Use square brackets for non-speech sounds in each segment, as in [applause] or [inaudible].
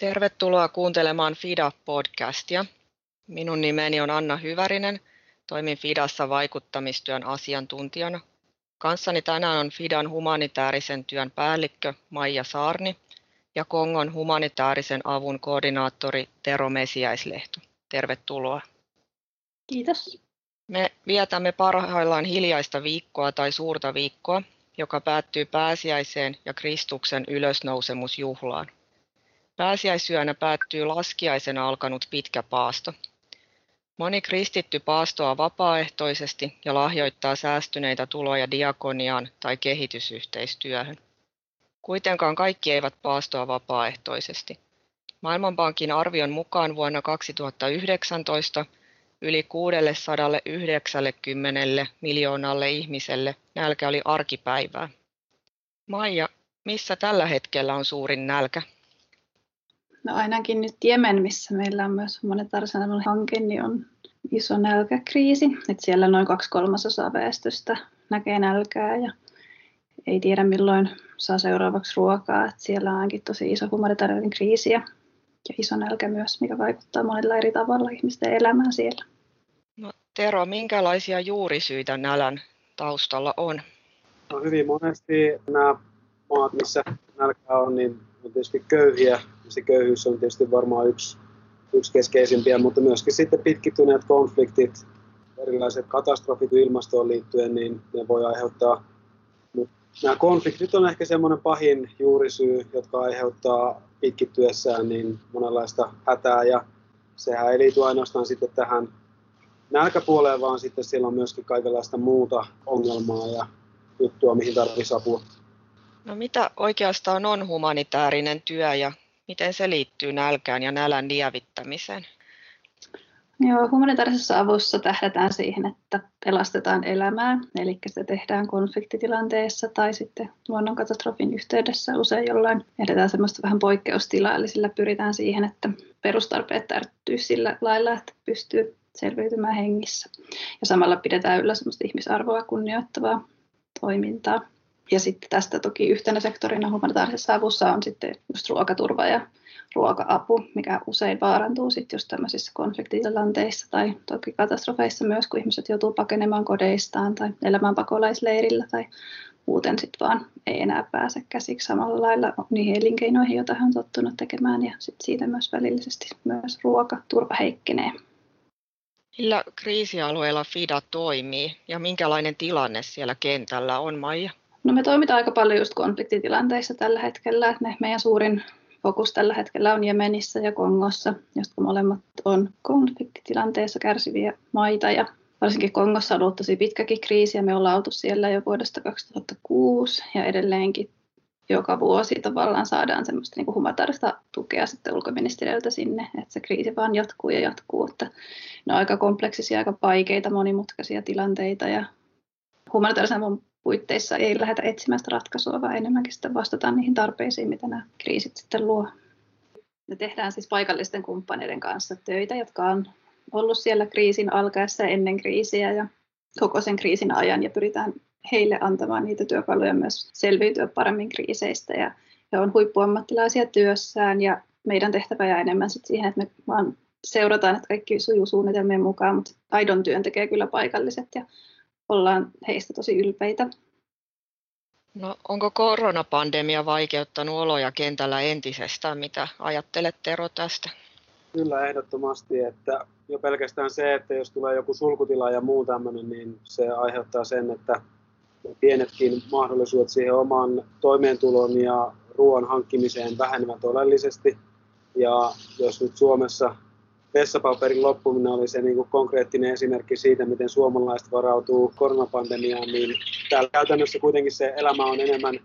Tervetuloa kuuntelemaan FIDA-podcastia. Minun nimeni on Anna Hyvärinen. Toimin FIDassa vaikuttamistyön asiantuntijana. Kanssani tänään on FIDAn humanitaarisen työn päällikkö Maija Saarni ja Kongon humanitaarisen avun koordinaattori Tero Mesiäislehto. Tervetuloa. Kiitos. Me vietämme parhaillaan hiljaista viikkoa tai suurta viikkoa, joka päättyy pääsiäiseen ja Kristuksen ylösnousemusjuhlaan. Pääsiäisyönä päättyy laskiaisena alkanut pitkä paasto. Moni kristitty paastoa vapaaehtoisesti ja lahjoittaa säästyneitä tuloja diakoniaan tai kehitysyhteistyöhön. Kuitenkaan kaikki eivät paastoa vapaaehtoisesti. Maailmanpankin arvion mukaan vuonna 2019 yli 690 miljoonalle ihmiselle nälkä oli arkipäivää. Maija, missä tällä hetkellä on suurin nälkä? No ainakin nyt Jemen, missä meillä on myös humanitaarisen hanke, niin on iso nälkäkriisi. Että siellä noin kaksi kolmasosaa väestöstä näkee nälkää ja ei tiedä milloin saa seuraavaksi ruokaa. Että siellä on ainakin tosi iso humanitaarinen kriisi ja, ja iso nälkä myös, mikä vaikuttaa monella eri tavalla ihmisten elämään siellä. No, Tero, minkälaisia juurisyitä nälän taustalla on? No, hyvin monesti nämä maat, missä nälkä on, niin on tietysti köyhiä. Se köyhyys on tietysti varmaan yksi, yksi keskeisimpiä, mutta myöskin sitten pitkittyneet konfliktit, erilaiset katastrofit ilmastoon liittyen, niin ne voi aiheuttaa. Mutta nämä konfliktit on ehkä semmoinen pahin juurisyy, jotka aiheuttaa pitkittyessään niin monenlaista hätää ja sehän ei liity ainoastaan sitten tähän nälkäpuoleen, vaan sitten siellä on myöskin kaikenlaista muuta ongelmaa ja juttua, mihin tarvitsisi apua. No mitä oikeastaan on humanitaarinen työ ja miten se liittyy nälkään ja nälän lievittämiseen? Joo, humanitaarisessa avussa tähdätään siihen, että pelastetaan elämää, eli se tehdään konfliktitilanteessa tai sitten luonnonkatastrofin yhteydessä usein jollain. Edetään semmoista vähän poikkeustilaa, eli sillä pyritään siihen, että perustarpeet täyttyy sillä lailla, että pystyy selviytymään hengissä. Ja samalla pidetään yllä semmoista ihmisarvoa kunnioittavaa toimintaa. Ja sitten tästä toki yhtenä sektorina humanitaarisessa avussa on sitten just ruokaturva ja ruoka-apu, mikä usein vaarantuu sitten just tämmöisissä konfliktitilanteissa tai toki katastrofeissa myös, kun ihmiset joutuu pakenemaan kodeistaan tai elämään pakolaisleirillä tai muuten sitten vaan ei enää pääse käsiksi samalla lailla niihin elinkeinoihin, joita hän on tottunut tekemään ja sitten siitä myös välillisesti myös ruokaturva heikkenee. Millä kriisialueella FIDA toimii ja minkälainen tilanne siellä kentällä on, Maija? No me toimitaan aika paljon just konfliktitilanteissa tällä hetkellä. Ne meidän suurin fokus tällä hetkellä on Jemenissä ja Kongossa, jotka molemmat on konfliktitilanteessa kärsiviä maita. Ja varsinkin Kongossa on ollut tosi pitkäkin kriisi ja me ollaan oltu siellä jo vuodesta 2006 ja edelleenkin joka vuosi tavallaan saadaan semmoista niin humanitaarista tukea sitten ulkoministeriöltä sinne, että se kriisi vaan jatkuu ja jatkuu. Että ne on aika kompleksisia, aika vaikeita, monimutkaisia tilanteita ja humanitaarisen puitteissa ei lähdetä etsimään sitä ratkaisua, vaan enemmänkin sitten vastataan niihin tarpeisiin, mitä nämä kriisit sitten luo. Me tehdään siis paikallisten kumppaneiden kanssa töitä, jotka on ollut siellä kriisin alkaessa ennen kriisiä ja koko sen kriisin ajan ja pyritään heille antamaan niitä työkaluja myös selviytyä paremmin kriiseistä ja he on huippuammattilaisia työssään ja meidän tehtävä jää enemmän sit siihen, että me vaan seurataan, että kaikki sujuu suunnitelmien mukaan, mutta aidon työn tekee kyllä paikalliset ja ollaan heistä tosi ylpeitä. No, onko koronapandemia vaikeuttanut oloja kentällä entisestään? Mitä ajattelet Tero tästä? Kyllä ehdottomasti, että jo pelkästään se, että jos tulee joku sulkutila ja muu tämmöinen, niin se aiheuttaa sen, että pienetkin mahdollisuudet siihen oman toimeentulon ja ruoan hankkimiseen vähenevät oleellisesti. Ja jos nyt Suomessa vessapaperin loppuminen oli se niin kuin konkreettinen esimerkki siitä, miten suomalaiset varautuu koronapandemiaan, niin täällä käytännössä kuitenkin se elämä on enemmän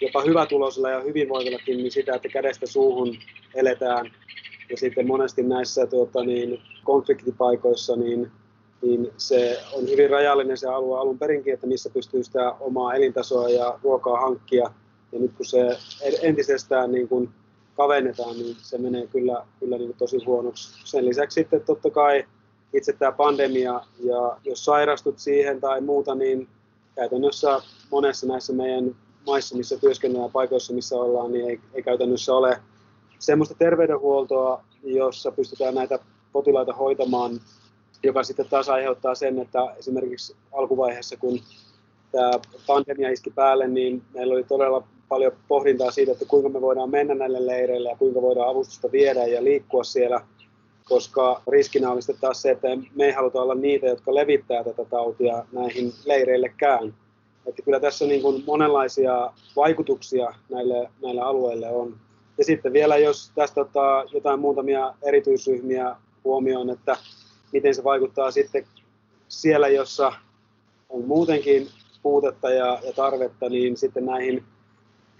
jopa hyvätuloisilla ja hyvinvoivillakin niin sitä, että kädestä suuhun eletään. Ja sitten monesti näissä tuota, niin, konfliktipaikoissa niin, niin se on hyvin rajallinen se alue alun perinkin, että missä pystyy sitä omaa elintasoa ja ruokaa hankkia. Ja nyt kun se entisestään niin kuin kavennetaan, niin se menee kyllä, kyllä niin tosi huonoksi. Sen lisäksi sitten totta kai itse tämä pandemia, ja jos sairastut siihen tai muuta, niin käytännössä monessa näissä meidän maissa, missä työskennellään paikoissa, missä ollaan, niin ei, ei käytännössä ole semmoista terveydenhuoltoa, jossa pystytään näitä potilaita hoitamaan, joka sitten taas aiheuttaa sen, että esimerkiksi alkuvaiheessa, kun tämä pandemia iski päälle, niin meillä oli todella paljon pohdintaa siitä, että kuinka me voidaan mennä näille leireille ja kuinka voidaan avustusta viedä ja liikkua siellä, koska riskinä sitten taas se, että me ei haluta olla niitä, jotka levittää tätä tautia näihin leireillekään. Että kyllä tässä niin kuin monenlaisia vaikutuksia näille, näille alueille on. Ja sitten vielä, jos tästä ottaa jotain muutamia erityisryhmiä huomioon, että miten se vaikuttaa sitten siellä, jossa on muutenkin puutetta ja, ja tarvetta, niin sitten näihin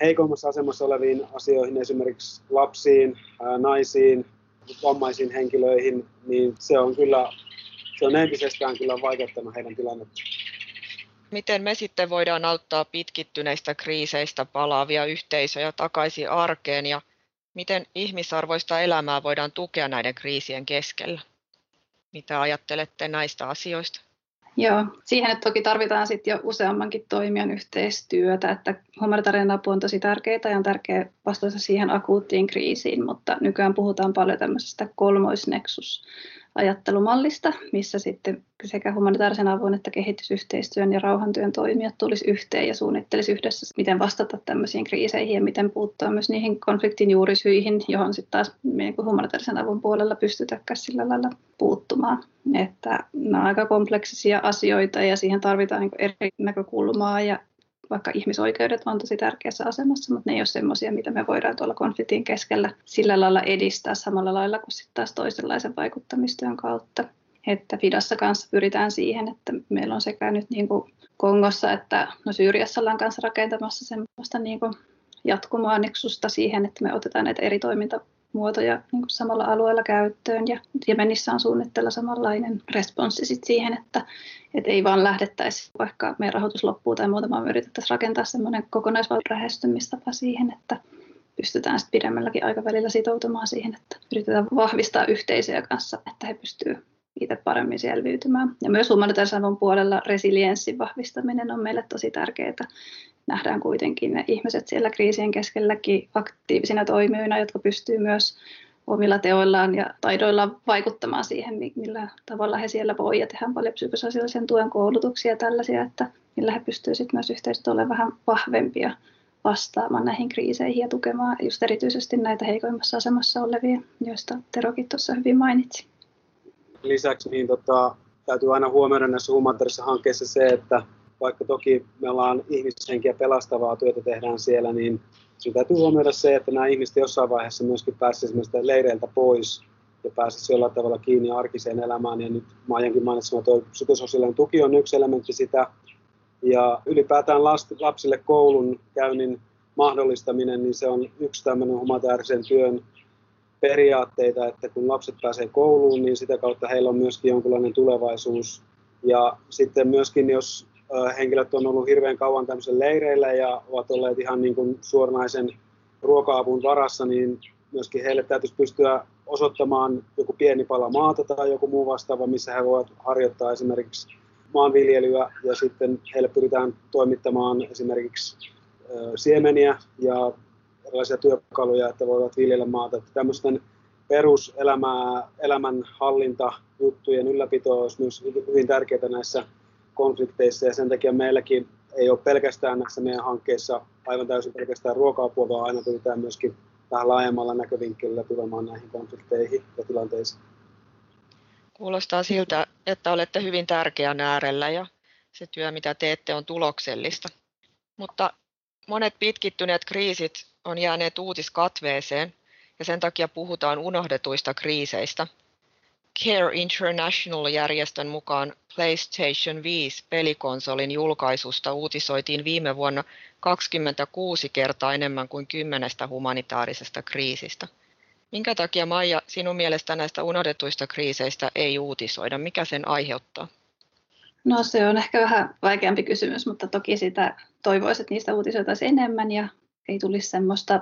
heikoimmassa asemassa oleviin asioihin, esimerkiksi lapsiin, naisiin, vammaisiin henkilöihin, niin se on kyllä, se on entisestään kyllä vaikeuttanut heidän tilannettaan. Miten me sitten voidaan auttaa pitkittyneistä kriiseistä palaavia yhteisöjä takaisin arkeen ja miten ihmisarvoista elämää voidaan tukea näiden kriisien keskellä? Mitä ajattelette näistä asioista? Joo, siihen että toki tarvitaan sitten jo useammankin toimijan yhteistyötä, että humanitaarinen apu on tosi tärkeää ja on tärkeää vastata siihen akuuttiin kriisiin, mutta nykyään puhutaan paljon tämmöisestä kolmoisneksus ajattelumallista, missä sitten sekä humanitaarisen avun että kehitysyhteistyön ja rauhantyön toimijat tulisi yhteen ja suunnittelisi yhdessä, miten vastata tämmöisiin kriiseihin ja miten puuttua myös niihin konfliktin juurisyihin, johon sitten taas niin humanitaarisen avun puolella pystytäkään sillä lailla puuttumaan. Että nämä on aika kompleksisia asioita ja siihen tarvitaan niin eri näkökulmaa ja vaikka ihmisoikeudet on tosi tärkeässä asemassa, mutta ne ei ole sellaisia, mitä me voidaan tuolla konfliktin keskellä sillä lailla edistää samalla lailla kuin sitten taas toisenlaisen vaikuttamistyön kautta. Että Fidassa kanssa pyritään siihen, että meillä on sekä nyt niin kuin Kongossa että no Syyriassa ollaan kanssa rakentamassa semmoista niin kuin jatkumoa siihen, että me otetaan näitä eri toiminta muotoja niin kuin samalla alueella käyttöön. Ja Jemenissä on suunnitteilla samanlainen responssi sit siihen, että, että ei vaan lähdettäisi, vaikka meidän rahoitus loppuu tai muuta, vaan me yritettäisiin rakentaa semmoinen kokonaisvaltaistumistapa siihen, että pystytään sitten pidemmälläkin aikavälillä sitoutumaan siihen, että yritetään vahvistaa yhteisöjä kanssa, että he pystyvät itse paremmin selviytymään. Ja myös humanitaarisen puolella resilienssin vahvistaminen on meille tosi tärkeää, nähdään kuitenkin ne ihmiset siellä kriisien keskelläkin aktiivisina toimijoina, jotka pystyvät myös omilla teoillaan ja taidoillaan vaikuttamaan siihen, millä tavalla he siellä voi ja tehdään paljon psykososiaalisen tuen koulutuksia ja tällaisia, että millä he pystyvät sitten myös yhteisöt olemaan vähän vahvempia vastaamaan näihin kriiseihin ja tukemaan just erityisesti näitä heikoimmassa asemassa olevia, joista Terokin tuossa hyvin mainitsi. Lisäksi niin tota, täytyy aina huomioida näissä humanitaarisissa hankkeissa se, että vaikka toki me ollaan ihmishenkiä pelastavaa työtä tehdään siellä, niin sinun täytyy huomioida se, että nämä ihmiset jossain vaiheessa myöskin pääsisivät leireiltä pois ja pääsisivät jollain tavalla kiinni arkiseen elämään. Ja nyt Maijankin mainitsema tuo psykososiaalinen tuki on yksi elementti sitä. Ja ylipäätään lapsille koulun käynnin mahdollistaminen, niin se on yksi tämmöinen humanitaarisen työn periaatteita, että kun lapset pääsee kouluun, niin sitä kautta heillä on myöskin jonkinlainen tulevaisuus. Ja sitten myöskin, jos henkilöt on ollut hirveän kauan tämmöisen leireillä ja ovat olleet ihan niin kuin suoranaisen ruoka-avun varassa, niin myöskin heille täytyisi pystyä osoittamaan joku pieni pala maata tai joku muu vastaava, missä he voivat harjoittaa esimerkiksi maanviljelyä ja sitten heille pyritään toimittamaan esimerkiksi siemeniä ja erilaisia työkaluja, että voivat viljellä maata. Tämmöisten peruselämää, elämänhallinta juttujen ylläpito olisi myös hyvin tärkeää näissä konflikteissa ja sen takia meilläkin ei ole pelkästään näissä meidän hankkeissa aivan täysin pelkästään ruoka-apua, vaan aina pyritään myöskin vähän laajemmalla näkövinkkelillä tulemaan näihin konflikteihin ja tilanteisiin. Kuulostaa siltä, että olette hyvin tärkeän äärellä ja se työ, mitä teette, on tuloksellista. Mutta monet pitkittyneet kriisit on jääneet uutiskatveeseen ja sen takia puhutaan unohdetuista kriiseistä – Care International-järjestön mukaan PlayStation 5 pelikonsolin julkaisusta uutisoitiin viime vuonna 26 kertaa enemmän kuin kymmenestä humanitaarisesta kriisistä. Minkä takia Maija sinun mielestä näistä unohdetuista kriiseistä ei uutisoida? Mikä sen aiheuttaa? No se on ehkä vähän vaikeampi kysymys, mutta toki sitä toivoisin, että niistä uutisoitaisiin enemmän ja ei tulisi semmoista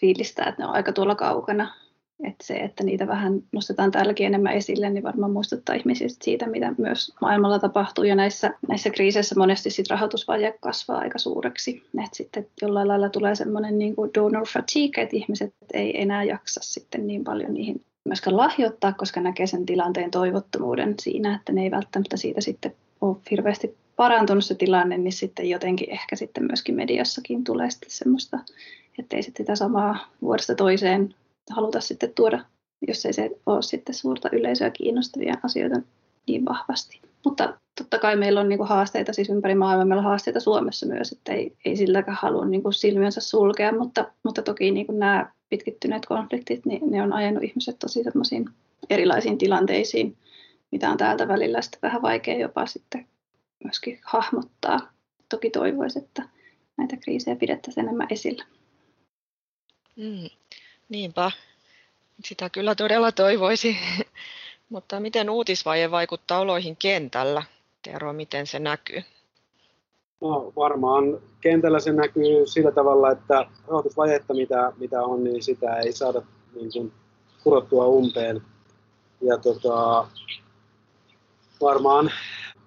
fiilistä, että ne on aika tuolla kaukana että se, että niitä vähän nostetaan täälläkin enemmän esille, niin varmaan muistuttaa ihmisiä siitä, mitä myös maailmalla tapahtuu. Ja näissä, näissä kriiseissä monesti sit rahoitusvaje kasvaa aika suureksi. Että sitten jollain lailla tulee semmoinen niin kuin donor fatigue, että ihmiset ei enää jaksa sitten niin paljon niihin myöskään lahjoittaa, koska näkee sen tilanteen toivottomuuden siinä, että ne ei välttämättä siitä sitten ole hirveästi parantunut se tilanne, niin sitten jotenkin ehkä sitten myöskin mediassakin tulee sitten semmoista, että ei sitten sitä samaa vuodesta toiseen haluta sitten tuoda, jos ei se ole sitten suurta yleisöä kiinnostavia asioita niin vahvasti. Mutta totta kai meillä on niinku haasteita siis ympäri maailmaa, meillä on haasteita Suomessa myös, että ei, ei silläkään halua niinku silmiönsä sulkea, mutta, mutta toki niinku nämä pitkittyneet konfliktit, niin ne on ajanut ihmiset tosi erilaisiin tilanteisiin, mitä on täältä välillä sitten vähän vaikea jopa sitten myöskin hahmottaa. Toki toivoisi, että näitä kriisejä pidettäisiin enemmän esillä. Mm, niinpä, sitä kyllä todella toivoisi. [laughs] Mutta miten uutisvaje vaikuttaa oloihin kentällä? Tero, miten se näkyy? No varmaan kentällä se näkyy sillä tavalla, että rahoitusvajetta mitä, mitä on, niin sitä ei saada niin kuin, kurottua umpeen. Ja tota, varmaan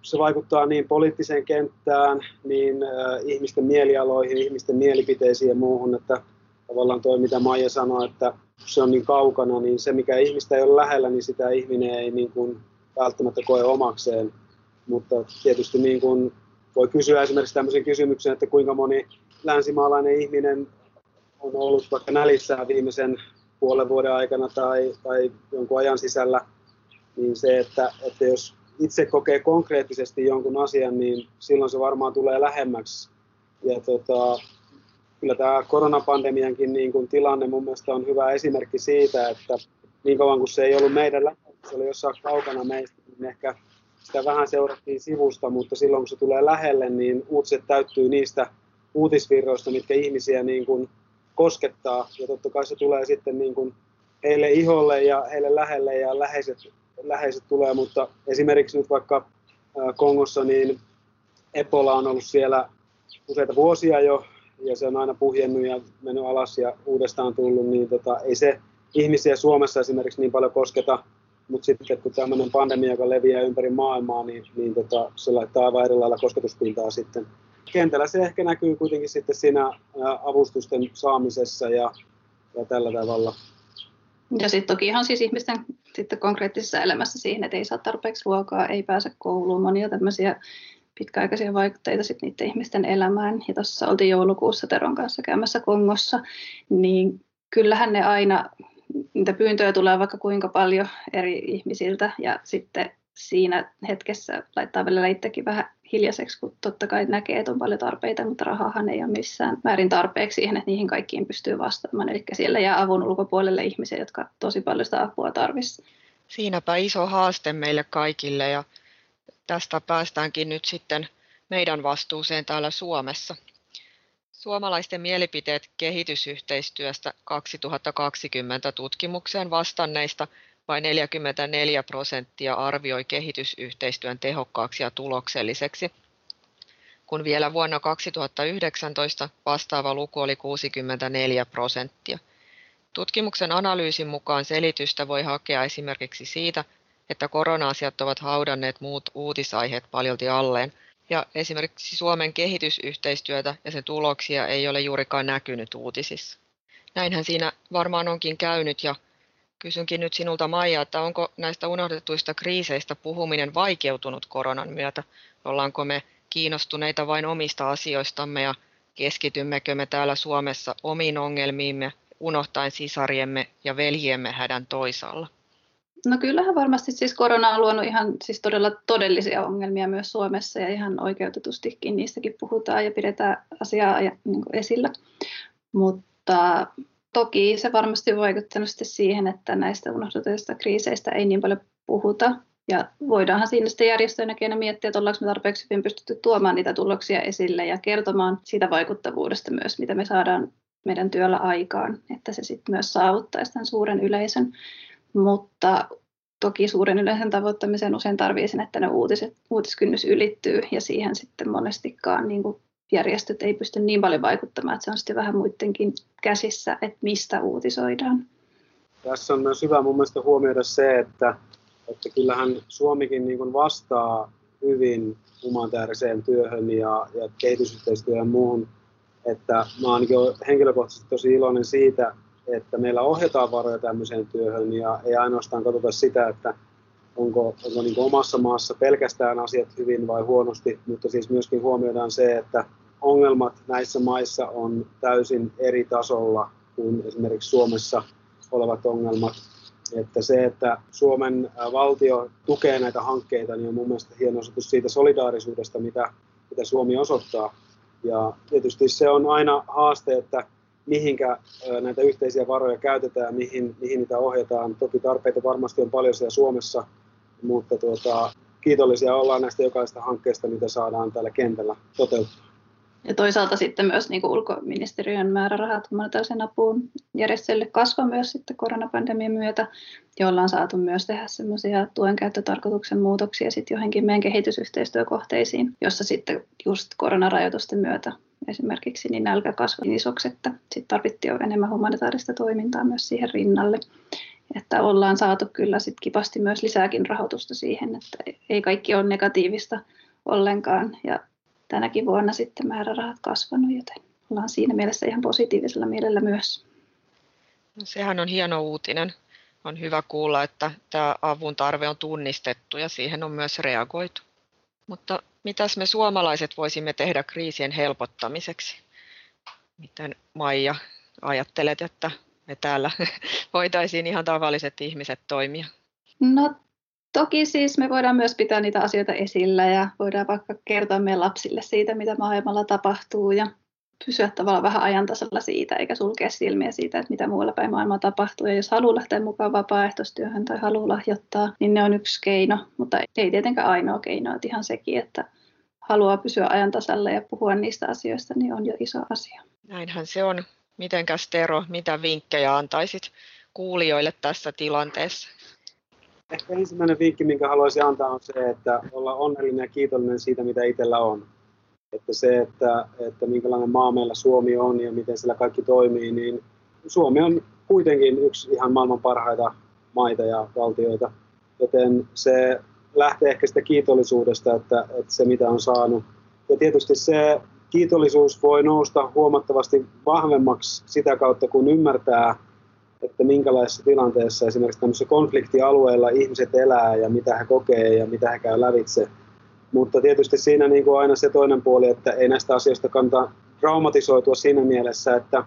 se vaikuttaa niin poliittiseen kenttään, niin äh, ihmisten mielialoihin, ihmisten mielipiteisiin ja muuhun, että tavallaan tuo mitä Maija sanoi, että se on niin kaukana, niin se mikä ihmistä ei ole lähellä, niin sitä ihminen ei niin kuin välttämättä koe omakseen. Mutta tietysti niin kuin voi kysyä esimerkiksi tämmöisen kysymyksen, että kuinka moni länsimaalainen ihminen on ollut vaikka nälissään viimeisen puolen vuoden aikana tai, tai jonkun ajan sisällä, niin se, että, että jos itse kokee konkreettisesti jonkun asian, niin silloin se varmaan tulee lähemmäksi. Ja tota, kyllä tämä koronapandemiankin niin kuin tilanne mun mielestä on hyvä esimerkki siitä, että niin kauan kuin se ei ollut meidän lähellä, se oli jossain kaukana meistä, niin ehkä sitä vähän seurattiin sivusta, mutta silloin kun se tulee lähelle, niin uutiset täyttyy niistä uutisvirroista, mitkä ihmisiä niin kuin koskettaa. Ja totta kai se tulee sitten niin kuin heille iholle ja heille lähelle ja läheiset, läheiset tulee, mutta esimerkiksi nyt vaikka Kongossa, niin Ebola on ollut siellä useita vuosia jo, ja se on aina puhjennut ja mennyt alas ja uudestaan tullut, niin tota, ei se ihmisiä Suomessa esimerkiksi niin paljon kosketa, mutta sitten kun tämmöinen pandemia, joka leviää ympäri maailmaa, niin, niin tota, se laittaa aivan eri lailla kosketuspintaa sitten. Kentällä se ehkä näkyy kuitenkin sitten siinä avustusten saamisessa ja, ja tällä tavalla. Ja sitten toki ihan siis ihmisten sitten konkreettisessa elämässä siihen, että ei saa tarpeeksi ruokaa, ei pääse kouluun, monia tämmöisiä pitkäaikaisia vaikutteita sit niiden ihmisten elämään. Ja tuossa oltiin joulukuussa Teron kanssa käymässä Kongossa, niin kyllähän ne aina, niitä pyyntöjä tulee vaikka kuinka paljon eri ihmisiltä ja sitten siinä hetkessä laittaa välillä itsekin vähän hiljaiseksi, kun totta kai näkee, että on paljon tarpeita, mutta rahahan ei ole missään määrin tarpeeksi siihen, että niihin kaikkiin pystyy vastaamaan. Eli siellä jää avun ulkopuolelle ihmisiä, jotka tosi paljon sitä apua tarvitsisivat. Siinäpä iso haaste meille kaikille ja tästä päästäänkin nyt sitten meidän vastuuseen täällä Suomessa. Suomalaisten mielipiteet kehitysyhteistyöstä 2020 tutkimukseen vastanneista vain 44 prosenttia arvioi kehitysyhteistyön tehokkaaksi ja tulokselliseksi, kun vielä vuonna 2019 vastaava luku oli 64 prosenttia. Tutkimuksen analyysin mukaan selitystä voi hakea esimerkiksi siitä, että korona-asiat ovat haudanneet muut uutisaiheet paljolti alleen, ja esimerkiksi Suomen kehitysyhteistyötä ja sen tuloksia ei ole juurikaan näkynyt uutisissa. Näinhän siinä varmaan onkin käynyt, ja kysynkin nyt sinulta Maija, että onko näistä unohdetuista kriiseistä puhuminen vaikeutunut koronan myötä? Ollaanko me kiinnostuneita vain omista asioistamme ja keskitymmekö me täällä Suomessa omiin ongelmiimme, unohtaen sisariemme ja veljiemme hädän toisaalla? No kyllähän varmasti siis korona on luonut ihan siis todella todellisia ongelmia myös Suomessa ja ihan oikeutetustikin niistäkin puhutaan ja pidetään asiaa niin esillä. Mutta toki se varmasti vaikuttanut siihen, että näistä unohdutuista kriiseistä ei niin paljon puhuta. Ja voidaanhan siinä sitten järjestöinä miettiä, että ollaanko me tarpeeksi hyvin pystytty tuomaan niitä tuloksia esille ja kertomaan siitä vaikuttavuudesta myös, mitä me saadaan meidän työllä aikaan, että se sitten myös saavuttaisi tämän suuren yleisön. Mutta toki suuren yleisen tavoittamiseen usein tarvii sen, että ne uutiset, uutiskynnys ylittyy ja siihen sitten monestikaan niin kuin järjestöt ei pysty niin paljon vaikuttamaan, että se on sitten vähän muidenkin käsissä, että mistä uutisoidaan. Tässä on myös hyvä mun mielestä huomioida se, että, että kyllähän Suomikin niin kuin vastaa hyvin humanitaariseen työhön ja, ja kehitysyhteistyöhön ja muuhun. Että mä oon henkilökohtaisesti tosi iloinen siitä, että meillä ohjataan varoja tämmöiseen työhön ja ei ainoastaan katsota sitä, että onko, onko niin omassa maassa pelkästään asiat hyvin vai huonosti, mutta siis myöskin huomioidaan se, että ongelmat näissä maissa on täysin eri tasolla kuin esimerkiksi Suomessa olevat ongelmat. Että se, että Suomen valtio tukee näitä hankkeita, niin on mun mielestä hieno osoitus siitä solidaarisuudesta, mitä, mitä Suomi osoittaa. Ja tietysti se on aina haaste, että mihinkä näitä yhteisiä varoja käytetään, mihin, mihin niitä ohjataan. Toki tarpeita varmasti on paljon siellä Suomessa, mutta tuota, kiitollisia ollaan näistä jokaisesta hankkeesta, mitä saadaan täällä kentällä toteuttaa. Ja toisaalta sitten myös niin kuin ulkoministeriön määrärahat humanitaarisen apuun järjestöille kasvoi myös sitten koronapandemian myötä, jolla on saatu myös tehdä semmoisia tuen käyttötarkoituksen muutoksia sitten johonkin meidän kehitysyhteistyökohteisiin, jossa sitten just koronarajoitusten myötä esimerkiksi niin nälkä kasvoi niin isoksi, että sitten tarvittiin jo enemmän humanitaarista toimintaa myös siihen rinnalle. Että ollaan saatu kyllä sitten kipasti myös lisääkin rahoitusta siihen, että ei kaikki ole negatiivista ollenkaan. Ja tänäkin vuonna sitten määrärahat kasvanut, joten ollaan siinä mielessä ihan positiivisella mielellä myös. No, sehän on hieno uutinen. On hyvä kuulla, että tämä avun tarve on tunnistettu ja siihen on myös reagoitu. Mutta mitäs me suomalaiset voisimme tehdä kriisien helpottamiseksi? Miten Maija ajattelet, että me täällä [laughs] voitaisiin ihan tavalliset ihmiset toimia? No Toki siis me voidaan myös pitää niitä asioita esillä ja voidaan vaikka kertoa meidän lapsille siitä, mitä maailmalla tapahtuu ja pysyä tavallaan vähän ajantasalla siitä, eikä sulkea silmiä siitä, että mitä muualla päin maailmaa tapahtuu. Ja jos haluaa lähteä mukaan vapaaehtoistyöhön tai haluaa lahjoittaa, niin ne on yksi keino, mutta ei tietenkään ainoa keino, että ihan sekin, että haluaa pysyä ajantasalla ja puhua niistä asioista, niin on jo iso asia. Näinhän se on. Mitenkäs Tero, mitä vinkkejä antaisit kuulijoille tässä tilanteessa? Ehkä ensimmäinen vinkki, minkä haluaisin antaa, on se, että olla onnellinen ja kiitollinen siitä, mitä itsellä on. Että se, että, että minkälainen maa meillä Suomi on ja miten sillä kaikki toimii, niin Suomi on kuitenkin yksi ihan maailman parhaita maita ja valtioita. Joten se lähtee ehkä sitä kiitollisuudesta, että, että se mitä on saanut. Ja tietysti se kiitollisuus voi nousta huomattavasti vahvemmaksi sitä kautta, kun ymmärtää, että minkälaisessa tilanteessa esimerkiksi tämmöisessä konfliktialueella ihmiset elää ja mitä he kokee ja mitä he käy lävitse. Mutta tietysti siinä niin kuin aina se toinen puoli, että ei näistä asioista kannata traumatisoitua siinä mielessä, että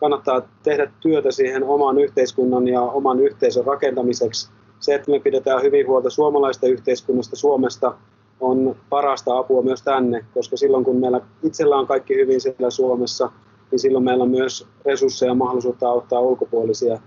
kannattaa tehdä työtä siihen oman yhteiskunnan ja oman yhteisön rakentamiseksi. Se, että me pidetään hyvin huolta suomalaista yhteiskunnasta, Suomesta, on parasta apua myös tänne, koska silloin kun meillä itsellä on kaikki hyvin siellä Suomessa, niin silloin meillä on myös resursseja ja mahdollisuutta auttaa ulkopuolisia.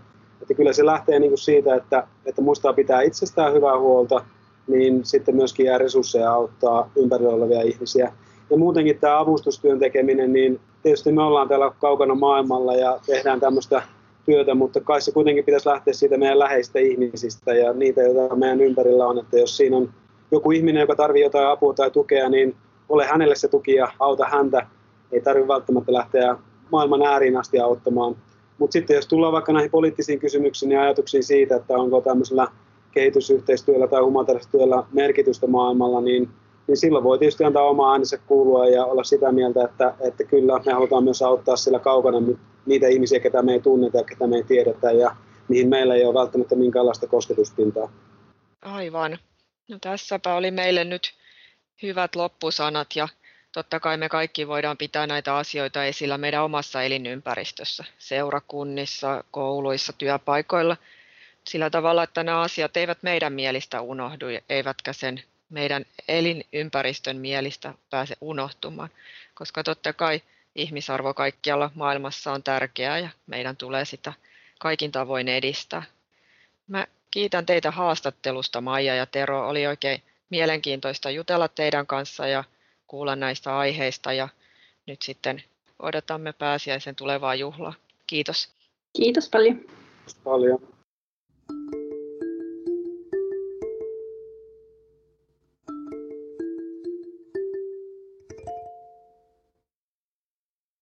Että kyllä se lähtee niin kuin siitä, että, että muistaa pitää itsestään hyvää huolta, niin sitten myöskin jää resursseja auttaa ympärillä olevia ihmisiä. Ja muutenkin tämä avustustyön tekeminen, niin tietysti me ollaan täällä kaukana maailmalla ja tehdään tämmöistä työtä, mutta kai se kuitenkin pitäisi lähteä siitä meidän läheistä ihmisistä ja niitä, joita meidän ympärillä on. Että jos siinä on joku ihminen, joka tarvitsee jotain apua tai tukea, niin ole hänelle se tuki ja auta häntä. Ei tarvitse välttämättä lähteä maailman ääriin asti auttamaan. Mutta sitten jos tullaan vaikka näihin poliittisiin kysymyksiin ja ajatuksiin siitä, että onko tämmöisellä kehitysyhteistyöllä tai humanitaarisella merkitystä maailmalla, niin, niin silloin voi tietysti antaa omaa äänensä kuulua ja olla sitä mieltä, että, että kyllä me halutaan myös auttaa sillä kaukana niitä ihmisiä, ketä me ei tunneta ja ketä me ei tiedetä ja mihin meillä ei ole välttämättä minkäänlaista kosketuspintaa. Aivan. No tässäpä oli meille nyt hyvät loppusanat ja Totta kai me kaikki voidaan pitää näitä asioita esillä meidän omassa elinympäristössä, seurakunnissa, kouluissa, työpaikoilla, sillä tavalla, että nämä asiat eivät meidän mielistä unohdu, eivätkä sen meidän elinympäristön mielistä pääse unohtumaan, koska totta kai ihmisarvo kaikkialla maailmassa on tärkeää ja meidän tulee sitä kaikin tavoin edistää. Mä kiitän teitä haastattelusta, Maija ja Tero. Oli oikein mielenkiintoista jutella teidän kanssa ja kuulla näistä aiheista ja nyt sitten odotamme pääsiäisen tulevaa juhlaa. Kiitos. Kiitos paljon. Kiitos paljon.